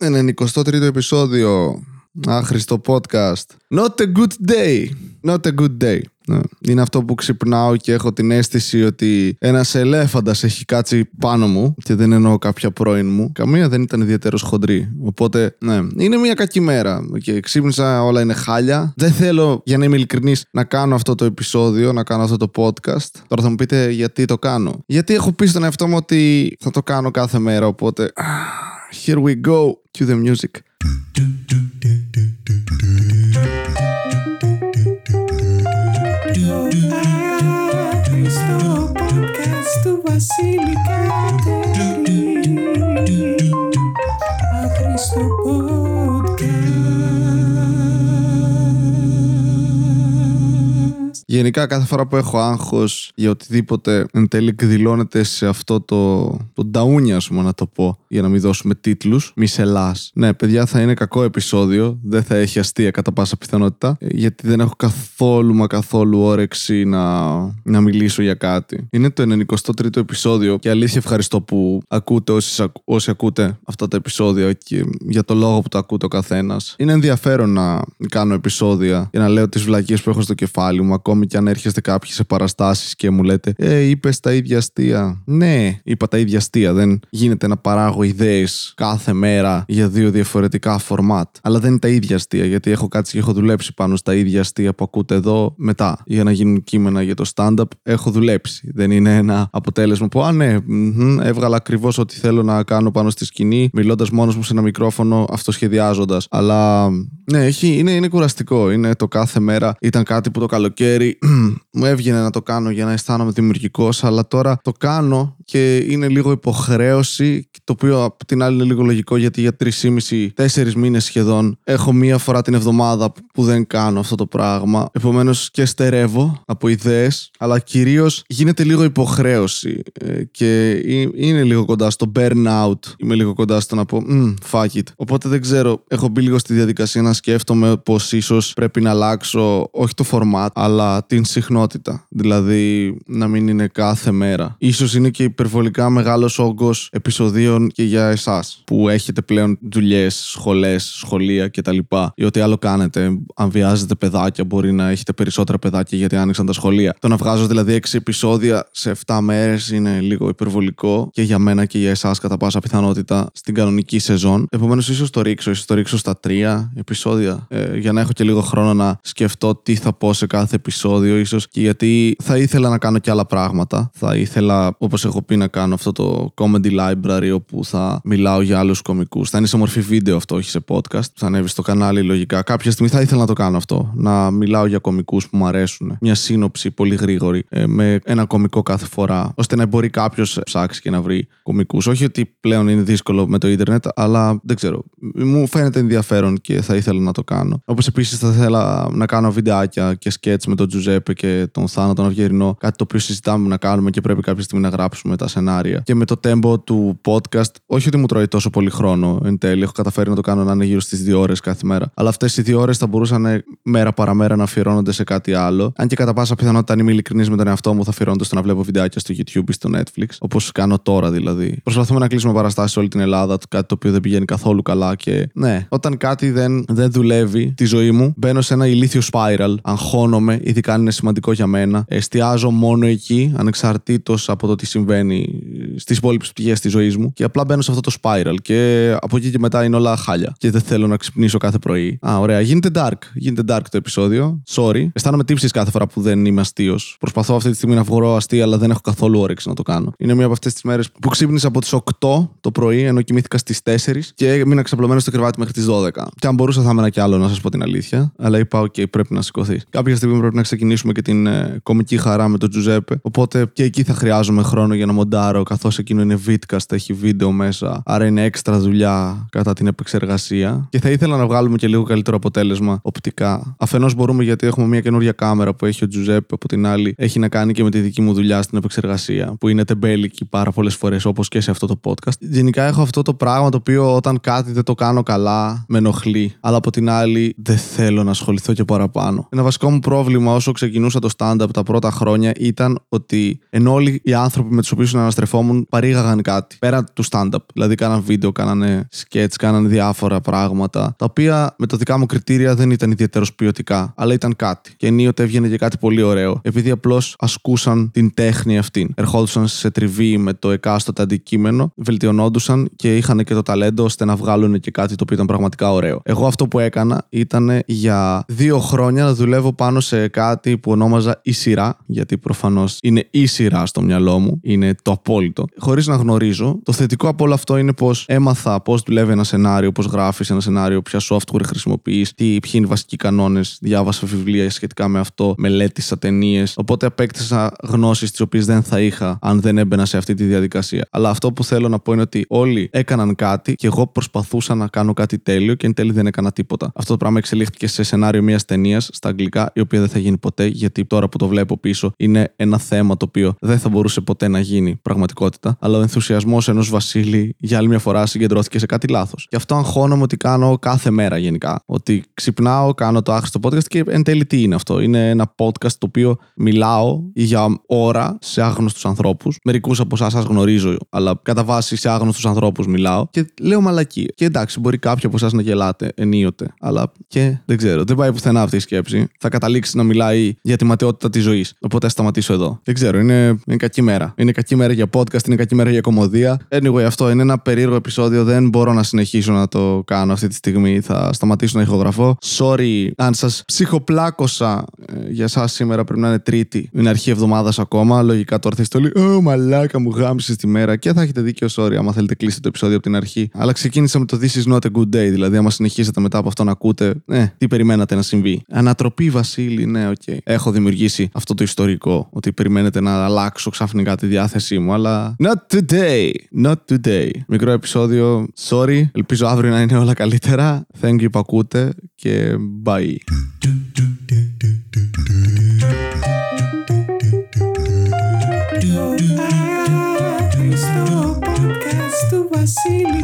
93ο επεισόδιο. Άχρηστο podcast. Not a good day. Not a good day. Ναι. Είναι αυτό που ξυπνάω και έχω την αίσθηση ότι ένας ελέφαντας έχει κάτσει πάνω μου και δεν εννοώ κάποια πρώην μου. Καμία δεν ήταν ιδιαίτερος χοντρή. Οπότε, ναι, είναι μια κακή μέρα. Και ξύπνησα, όλα είναι χάλια. Δεν θέλω, για να είμαι ειλικρινής, να κάνω αυτό το επεισόδιο, να κάνω αυτό το podcast. Τώρα θα μου πείτε γιατί το κάνω; Γιατί έχω πει στον εαυτό μου ότι θα το κάνω κάθε μέρα. Οπότε, here we go to the music. Do, do, do, do, do, do, do, do, do, Γενικά, κάθε φορά που έχω άγχος για οτιδήποτε εν τέλει εκδηλώνεται σε αυτό το, το νταούνι, ας πούμε, να το πω, για να μην δώσουμε τίτλους. Μισελά. Ναι, παιδιά, θα είναι κακό επεισόδιο. Δεν θα έχει αστεία κατά πάσα πιθανότητα. ε, Γιατί δεν έχω καθόλου μα καθόλου όρεξη να, να μιλήσω για κάτι. Είναι το 93ο επεισόδιο και αλήθεια ευχαριστώ που ακούτε όσοι, ακ- όσοι ακούτε αυτά τα επεισόδια και για το λόγο που το ακούτε ο καθένας. Είναι ενδιαφέρον να κάνω επεισόδια και να λέω τις βλακίες που έχω στο κεφάλι μου, ακόμη και αν έρχεστε κάποιοι σε παραστάσεις και μου λέτε Ε, είπες τα ίδια αστεία. Ναι, είπα τα ίδια αστεία. Δεν γίνεται να παράγω ιδέες κάθε μέρα για δύο διαφορετικά φορμάτ. Αλλά δεν είναι τα ίδια αστεία, γιατί έχω κάτσει και έχω δουλέψει πάνω στα ίδια αστεία που ακούτε εδώ μετά. Για να γίνουν κείμενα για το stand-up, έχω δουλέψει. Δεν είναι ένα αποτέλεσμα που, α, ναι, μμμ, έβγαλα ακριβώς ό,τι θέλω να κάνω πάνω στη σκηνή, μιλώντας μόνος μου σε ένα μικρόφωνο, αυτοσχεδιάζοντας. Αλλά, ναι, έχει, είναι, είναι κουραστικό. Είναι το κάθε μέρα. Ήταν κάτι που το καλοκαίρι 嗯 μου έβγαινε να το κάνω για να αισθάνομαι δημιουργικός, αλλά τώρα το κάνω και είναι λίγο υποχρέωση, το οποίο απ' την άλλη είναι λίγο λογικό γιατί για 3,5-4 μήνες σχεδόν έχω μία φορά την εβδομάδα που δεν κάνω αυτό το πράγμα. Επομένως και στερεύω από ιδέες, αλλά κυρίως γίνεται λίγο υποχρέωση ε, και ε- είναι λίγο κοντά στο burnout. Είμαι λίγο κοντά στο να πω «Μμ, fuck it. Οπότε δεν ξέρω, έχω μπει λίγο στη διαδικασία να σκέφτομαι πως ίσως πρέπει να αλλάξω όχι το format, αλλά την συχνότητα. Δηλαδή να μην είναι κάθε μέρα. Ίσως είναι και υπερβολικά μεγάλος όγκος επεισοδίων και για εσάς που έχετε πλέον δουλειές, σχολές, σχολεία κτλ. Ή ό,τι άλλο κάνετε. Αν βιάζετε παιδάκια, μπορεί να έχετε περισσότερα παιδάκια γιατί άνοιξαν τα σχολεία. Το να βγάζω δηλαδή 6 επεισόδια σε 7 μέρες είναι λίγο υπερβολικό και για μένα και για εσάς κατά πάσα πιθανότητα στην κανονική σεζόν. Επομένως, ίσως το ρίξω, ίσως το ρίξω στα 3 επεισόδια ε, για να έχω και λίγο χρόνο να σκεφτώ τι θα πω σε κάθε επεισόδιο, ίσως και γιατί θα ήθελα να κάνω και άλλα πράγματα. Θα ήθελα, όπως έχω πει, να κάνω αυτό το comedy library όπου θα μιλάω για άλλους κομικούς. Θα είναι σε μορφή βίντεο αυτό, όχι σε podcast. Θα ανέβει στο κανάλι λογικά. Κάποια στιγμή θα ήθελα να το κάνω αυτό. Να μιλάω για κομικούς που μου αρέσουν. Μια σύνοψη πολύ γρήγορη ε, με ένα κομικό κάθε φορά. ώστε να μπορεί κάποιος ψάξει και να βρει κομικού. Όχι ότι πλέον είναι δύσκολο με το ίντερνετ, αλλά δεν ξέρω. Μου φαίνεται ενδιαφέρον και θα ήθελα να το κάνω. Όπως επίσης θα ήθελα να κάνω βιντεάκια και σκέτς με τον Τζουζέπε και τον Θάνο τον Αυγερινό. Κάτι το οποίο συζητάμε να κάνουμε και πρέπει κάποια στιγμή να γράψουμε τα σενάρια. Και με το tempo του podcast, όχι ότι μου τρώει τόσο πολύ χρόνο εν τέλει. Έχω καταφέρει να το κάνω να είναι γύρω στις δύο ώρες κάθε μέρα. Αλλά αυτές οι δύο ώρες θα μπορούσαν ε, μέρα παραμέρα να αφιερώνονται σε κάτι άλλο. Αν και κατά πάσα πιθανότητα, αν είμαι ειλικρινής με τον εαυτό μου, θα αφιερώνονται στο να βλέπω βιντεάκια στο YouTube ή στο Netflix. Όπως κάνω τώρα δηλαδή. Προσπαθούμε να κλείσουμε παραστάσεις σε όλη την Ελλάδα, κάτι το οποίο δεν πηγαίνει καθόλου καλά. Και ναι, όταν κάτι δεν, δεν δουλεύει τη ζωή μου, μπαίνω σε ένα ηλίθιο spiral. Αγχώνομαι, ειδικά αν είναι σημαντικό για μένα. Εστιάζω μόνο εκεί, ανεξαρτήτως από το τι συμβαίνει στις υπόλοιπες πτυχές της ζωής μου. Και απλά μπαίνω σε αυτό το spiral. Και από εκεί και μετά είναι όλα χάλια. Και δεν θέλω να ξυπνήσω κάθε πρωί. Α, ωραία. Γίνεται dark. Γίνεται dark το επεισόδιο. Sorry. Αισθάνομαι τύψεις κάθε φορά που δεν είμαι αστείος. Προσπαθώ αυτή τη στιγμή να βγω αστεία, αλλά δεν έχω καθόλου όρεξη να το κάνω. Είναι μία από αυτές τις μέρες που ξύπνησα από τις 8 το πρωί, ενώ κοιμήθηκα στις 4 και έμεινα ξαπλωμένο στο κρεβάτι μέχρι τις 12. Και αν μπορούσα θα έμενα κι άλλο, να σας πω την αλήθεια. Αλλά είπα, OK, πρέπει να σηκωθεί. Κάποια στιγμή πρέπει να ξεκινήσουμε και την ε, κομική χαρά με τον Τζουζέπε. Οπότε και εκεί θα χρειάζομαι χρόνο για να μοντάρω, καθώς εκείνο είναι vidcast, έχει βίντεο μέσα. Άρα είναι έξτρα δουλειά κατά την επεξεργασία. Και θα ήθελα να βγάλουμε και λίγο καλύτερο αποτέλεσμα οπτικά. Αφενός μπορούμε γιατί έχουμε μια καινούργια κάμερα που έχει ο Τζουζέπε, από την άλλη έχει να κάνει και με τη δική μου δουλειά στην επεξεργασία, που είναι τεμπέλικη πάρα πολλές φορές όπως και σε αυτό το podcast. Γενικά έχω αυτό το πράγμα το οποίο όταν κάτι δεν το το κάνω καλά, με ενοχλεί. Αλλά από την άλλη, δεν θέλω να ασχοληθώ και παραπάνω. Ένα βασικό μου πρόβλημα όσο ξεκινούσα το stand-up τα πρώτα χρόνια ήταν ότι ενώ όλοι οι άνθρωποι με τους οποίους αναστρεφόμουν παρήγαγαν κάτι πέρα του stand-up. Δηλαδή, κάναν βίντεο, κάνανε sketch, κάνανε διάφορα πράγματα, τα οποία με τα δικά μου κριτήρια δεν ήταν ιδιαίτερως ποιοτικά, αλλά ήταν κάτι. Και ενίοτε έβγαινε και κάτι πολύ ωραίο, επειδή απλώς ασκούσαν την τέχνη αυτή. Ερχόντουσαν σε τριβή με το εκάστοτε αντικείμενο, βελτιωνόντουσαν και είχαν και το ταλέντο ώστε να βγάλουν και κάτι το οποίο ήταν πραγματικά ωραίο. Εγώ αυτό που έκανα ήταν για δύο χρόνια να δουλεύω πάνω σε κάτι που ονόμαζα η σειρά, γιατί προφανώς είναι η σειρά στο μυαλό μου, είναι το απόλυτο, χωρίς να γνωρίζω. Το θετικό από όλο αυτό είναι πως έμαθα πώ δουλεύει ένα σενάριο, πώ γράφεις ένα σενάριο, ποια software χρησιμοποιείς, τι, ποιοι είναι οι βασικοί κανόνες, διάβασα βιβλία σχετικά με αυτό, μελέτησα ταινίες. Οπότε απέκτησα γνώσεις τις οποίες δεν θα είχα αν δεν έμπαινα σε αυτή τη διαδικασία. Αλλά αυτό που θέλω να πω είναι ότι όλοι έκαναν κάτι και εγώ προσπαθούσα να κάνω κάτι τέλειο και εν τέλει δεν έκανα τίποτα. Αυτό το πράγμα εξελίχθηκε σε σενάριο μιας ταινίας στα αγγλικά, η οποία δεν θα γίνει ποτέ, γιατί τώρα που το βλέπω πίσω είναι ένα θέμα το οποίο δεν θα μπορούσε ποτέ να γίνει πραγματικότητα. Αλλά ο ενθουσιασμός ενός Βασίλη για άλλη μια φορά συγκεντρώθηκε σε κάτι λάθος. Γι' αυτό αγχώνομαι ότι κάνω κάθε μέρα γενικά. Ότι ξυπνάω, κάνω το άχρηστο podcast και εν τέλει τι είναι αυτό. Είναι ένα podcast το οποίο μιλάω για ώρα σε άγνωστους ανθρώπους. Μερικούς από εσάς σας γνωρίζω, αλλά κατά βάση σε άγνωστους ανθρώπους μιλάω και λέω μαλακίες. Και εντάξει, μπορεί κάποιοι από εσάς να γελάτε ενίοτε, αλλά και δεν ξέρω. Δεν πάει πουθενά αυτή η σκέψη. Θα καταλήξει να μιλάει για τη ματαιότητα της ζωής. Οπότε θα σταματήσω εδώ. Δεν ξέρω, είναι, είναι κακή μέρα. Είναι κακή μέρα για podcast, είναι κακή μέρα για κωμωδία. Anyway, αυτό είναι ένα περίεργο επεισόδιο. Δεν μπορώ να συνεχίσω να το κάνω αυτή τη στιγμή. Θα σταματήσω να ηχογραφώ. Sorry αν σας ψυχοπλάκωσα ε, για εσάς σήμερα. Πρέπει να είναι Τρίτη. Είναι αρχή εβδομάδας ακόμα. Λογικά τώρα θα είστε όλοι. Ω, μαλάκα μου γάμησες τη μέρα. Και θα έχετε δίκιο, sorry, άμα θέλετε κλείσετε το επεισόδιο από την αρχή. Αλλά ξεκίνησα με το This is not a good day. Δηλαδή, άμα συνεχίσετε μετά από αυτό να ακούτε, ε, τι περιμένατε να συμβεί; Ανατροπή, Βασίλη, ναι, OK. Okay. Έχω δημιουργήσει αυτό το ιστορικό. Ότι περιμένετε να αλλάξω ξαφνικά τη διάθεσή μου. Αλλά. Not today. Not today. Μικρό επεισόδιο. Sorry. Ελπίζω αύριο να είναι όλα καλύτερα. Thank you που ακούτε και bye. Άχρηστο podcast του Βασίλη